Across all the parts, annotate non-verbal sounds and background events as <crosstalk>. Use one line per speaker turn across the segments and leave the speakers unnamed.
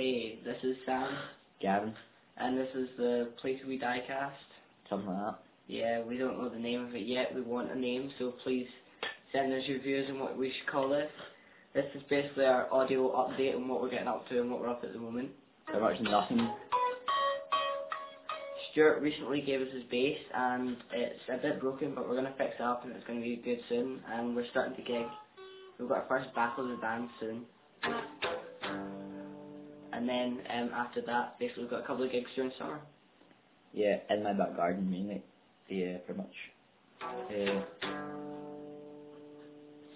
Hey, this is Sam,
Gavin,
and this is the Place We Die cast.
something like that.
Yeah, we don't know the name of it yet. We want a name, so please send us your views on what we should call this. This is basically our audio update on what we're getting up to and what we're up at the moment.
Pretty much nothing.
Stuart recently gave us his bass, and it's a bit broken, but we're going to fix it up, and it's going to be good soon. And we're starting to gig. We've got our first battle of the band soon. And then um, after that, basically we've got a couple of gigs during summer.
Yeah, in my back garden mainly. Yeah, pretty much. Uh,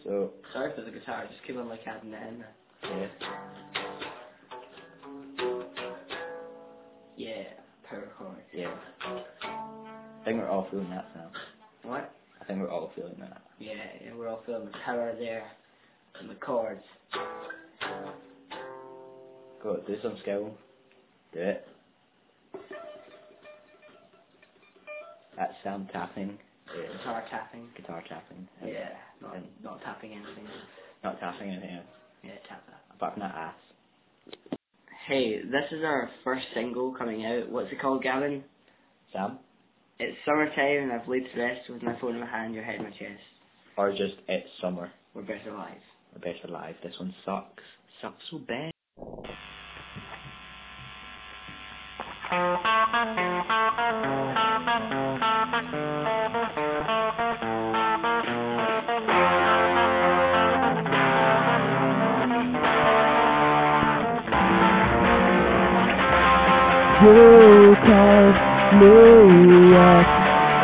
so,
Sorry for the guitar, just keep on like adding it in there.
yeah.
Yeah, chord.
Yeah. I think we're all feeling that now.
What?
I think we're all feeling that.
Yeah, yeah, we're all feeling the power there, and the chords.
Go, do some skill. Do it. That's Sam tapping. Yeah.
Guitar tapping.
Guitar tapping. and
Yeah, not,
and
not tapping anything else.
Not tapping anything else.
Yeah, tap that.
Apart from that ass.
Hey, this is our first single coming out. What's it called, Gavin?
Sam?
It's summertime and I've laid to rest with my phone in my hand, your head in my chest.
Or just It's Summer.
We're better live.
Or Better Live. This one sucks. Sucks so bad. <laughs>
You called me up,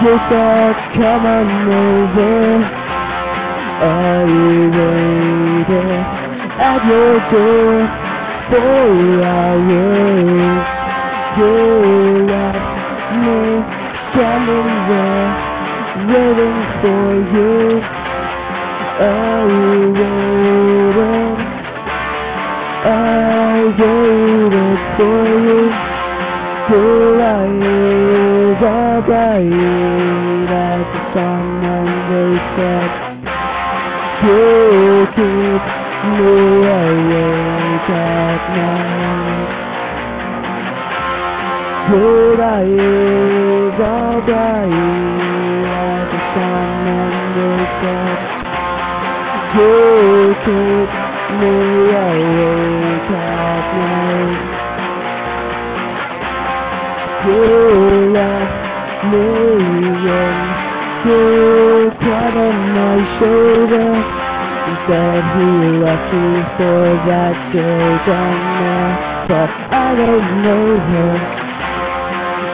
you said come on over. I waited at your door for hours. You left me standing there, waiting for you. I waited, I waited for you. Till I was all bright as the sun and they said You. keep me awake at night Till I was all bright as the sun and they said You keep me awake at night me in you cried on my shoulder and said he left you for that day down there but I don't know oh, her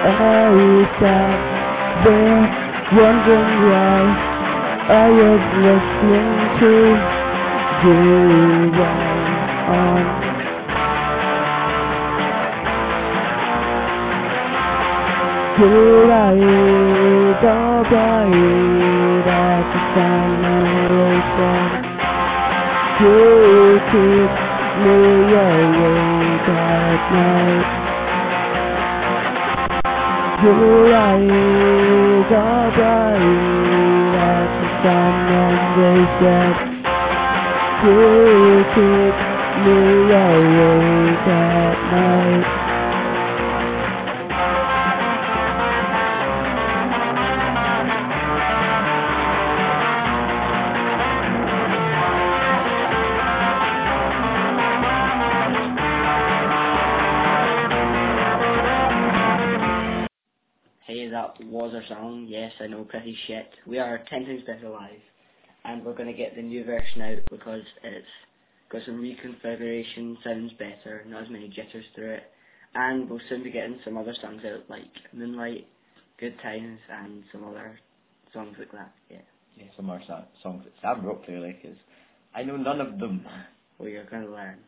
I sat there wondering why I was listening to you on Till I was all bright at the sun and they said You. keep me awake at night Till I was all bright at the sun and they said You keep me awake at night
Hey, our song. Yes, I know, pretty shit. We are ten times better live, and we're gonna get the new version out because it's got some reconfiguration, sounds better, not as many jitters through it, and we'll soon be getting some other songs out like Moonlight, Good Times, and some other songs like that. Yeah,
Yeah, some more so- songs that Sam wrote clearly, because I know none of them.
well you're gonna learn.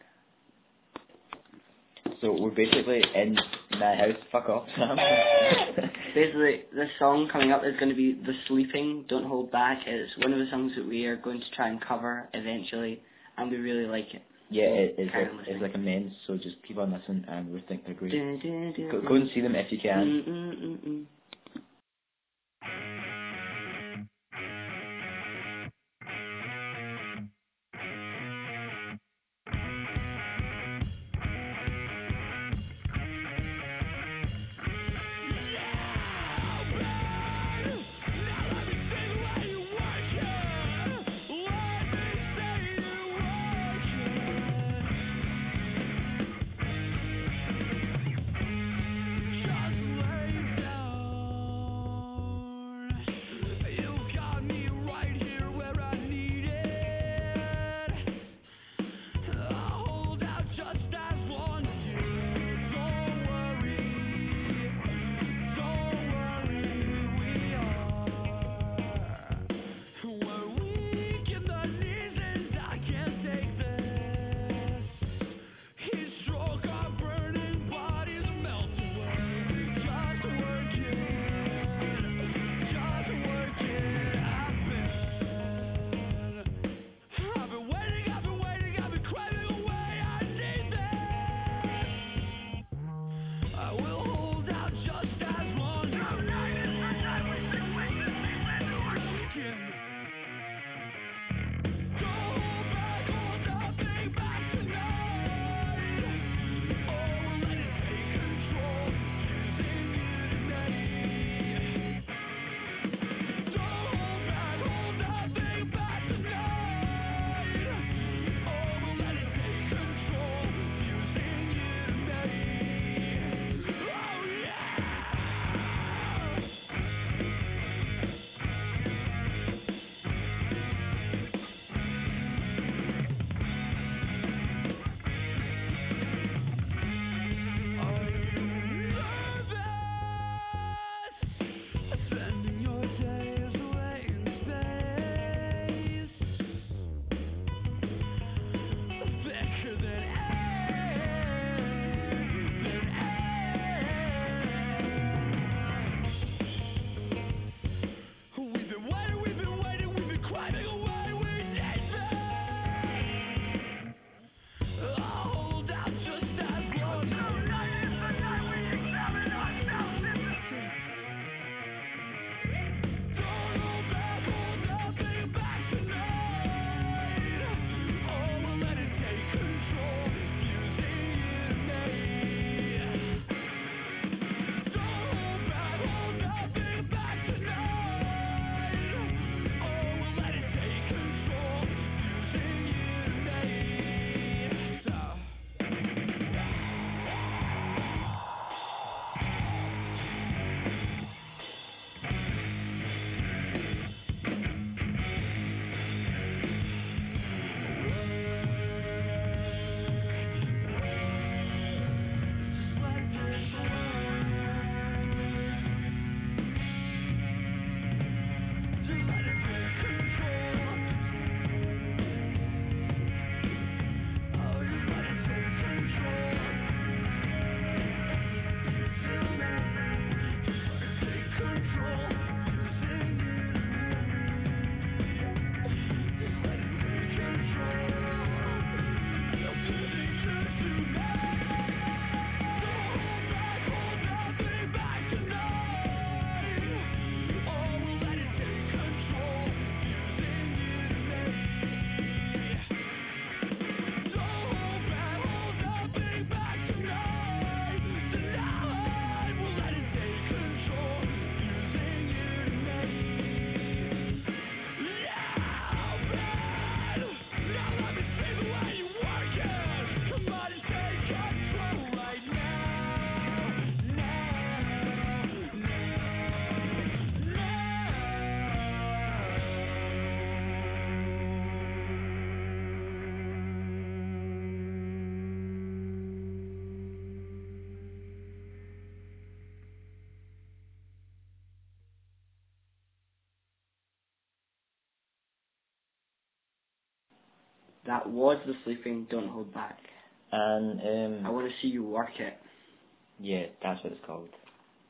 So we're basically in my house. Fuck off, <laughs> Sam. <laughs>
Basically, this song coming up is going to be The Sleeping, Don't Hold Back. It's one of the songs that we are going to try and cover eventually, and we really like it.
yeah, it, it's like it's like immense. So just keep on listening, and we think they're great. Go, go and see them if you can.
Mm, That was the sleeping. Don't hold back.
And um, I
want to see you work it.
yeah, that's what it's called.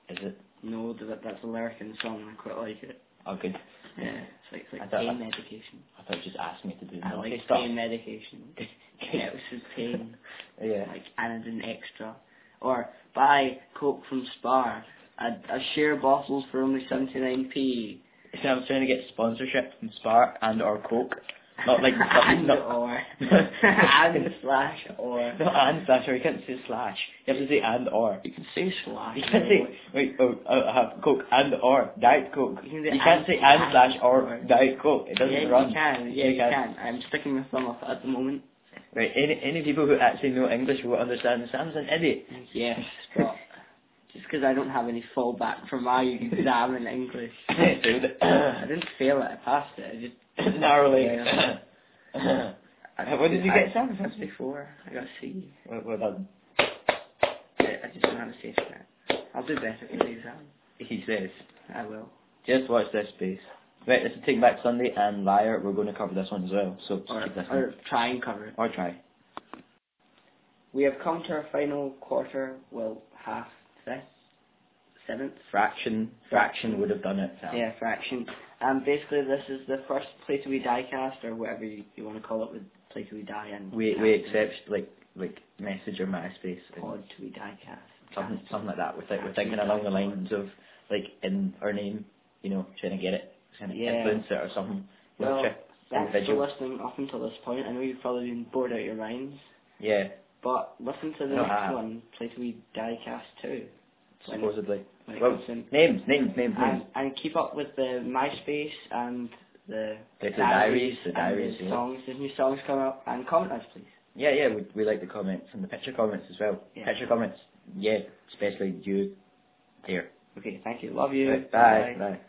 Is it?
No, that that's a lyric in the song. I quite like it.
Oh, good.
Yeah, it's like it's
I
like
thought-
pain medication.
I thought you just asked me to do
I like
stuff.
pain medication. <laughs> yeah, this is pain. <laughs>
yeah.
like Anadin Extra. Or buy Coke from Spar. A, a share bottles for only 79p.
See, I was trying to get sponsorship from Spark and or Coke. Not like <laughs>
and
not,
or. <laughs> and slash or.
No, and slash, or you can't say slash. You have to say and or.
You can say slash.
You can't say, wait, oh, oh, I have Coke and or, Diet Coke.
You can
You,
say
can't
and
say and
slash
slash or
or.
Diet Coke. It doesn't
yeah,
run.
you can. Yeah,
You
you,
can.
can. I'm sticking my thumb up at the moment.
Right, any, any people who actually know English will understand Sam's an idiot.
Yes, but just because I don't have any fallback from my <laughs> exam in English. I didn't fail it, I passed it. I just <laughs>
Narrowly.
Yeah. <laughs>
what did you
I-
get?
That's before. I got C.
Well, well done.
I just don't have a net. I'll do better for the exam.
He says.
I will.
Just watch this space. Right, this is Take Back Sunday and Liar. We're going to cover this one as well, so just
Or,
keep this
or try and cover it.
Or try.
We have come to our final quarter, well, half, fifth, seventh?
Fraction, fraction would have done it, Sam.
Yeah, fraction. And basically this is the first Play Till We Die cast, or whatever you, you want to call it with Play Till We Die and
We we accept like like message or MySpace and
Pod Till We Die cast.
something
Cast.
something like that. We're, th- we're thinking along the lines of like in our name, you know, trying to get it, trying to
Yeah.
influence it or something.
Well, Thanks for listening up until this point. I know you've probably been bored out of your minds,
Yeah,
but listen to the
No,
next
I-
one, Play Till We Die cast too.
Supposedly. Well, names, names, names,
and,
names.
and keep up with the MySpace and the
The- the diaries, the
and
diaries,
the
yeah.
songs, the new songs coming up, and comment us please.
Yeah, yeah, we we like the comments and the picture comments as well.
Yeah.
Picture comments, yeah, especially you there.
Okay, thank you. Love you.
Bye, bye.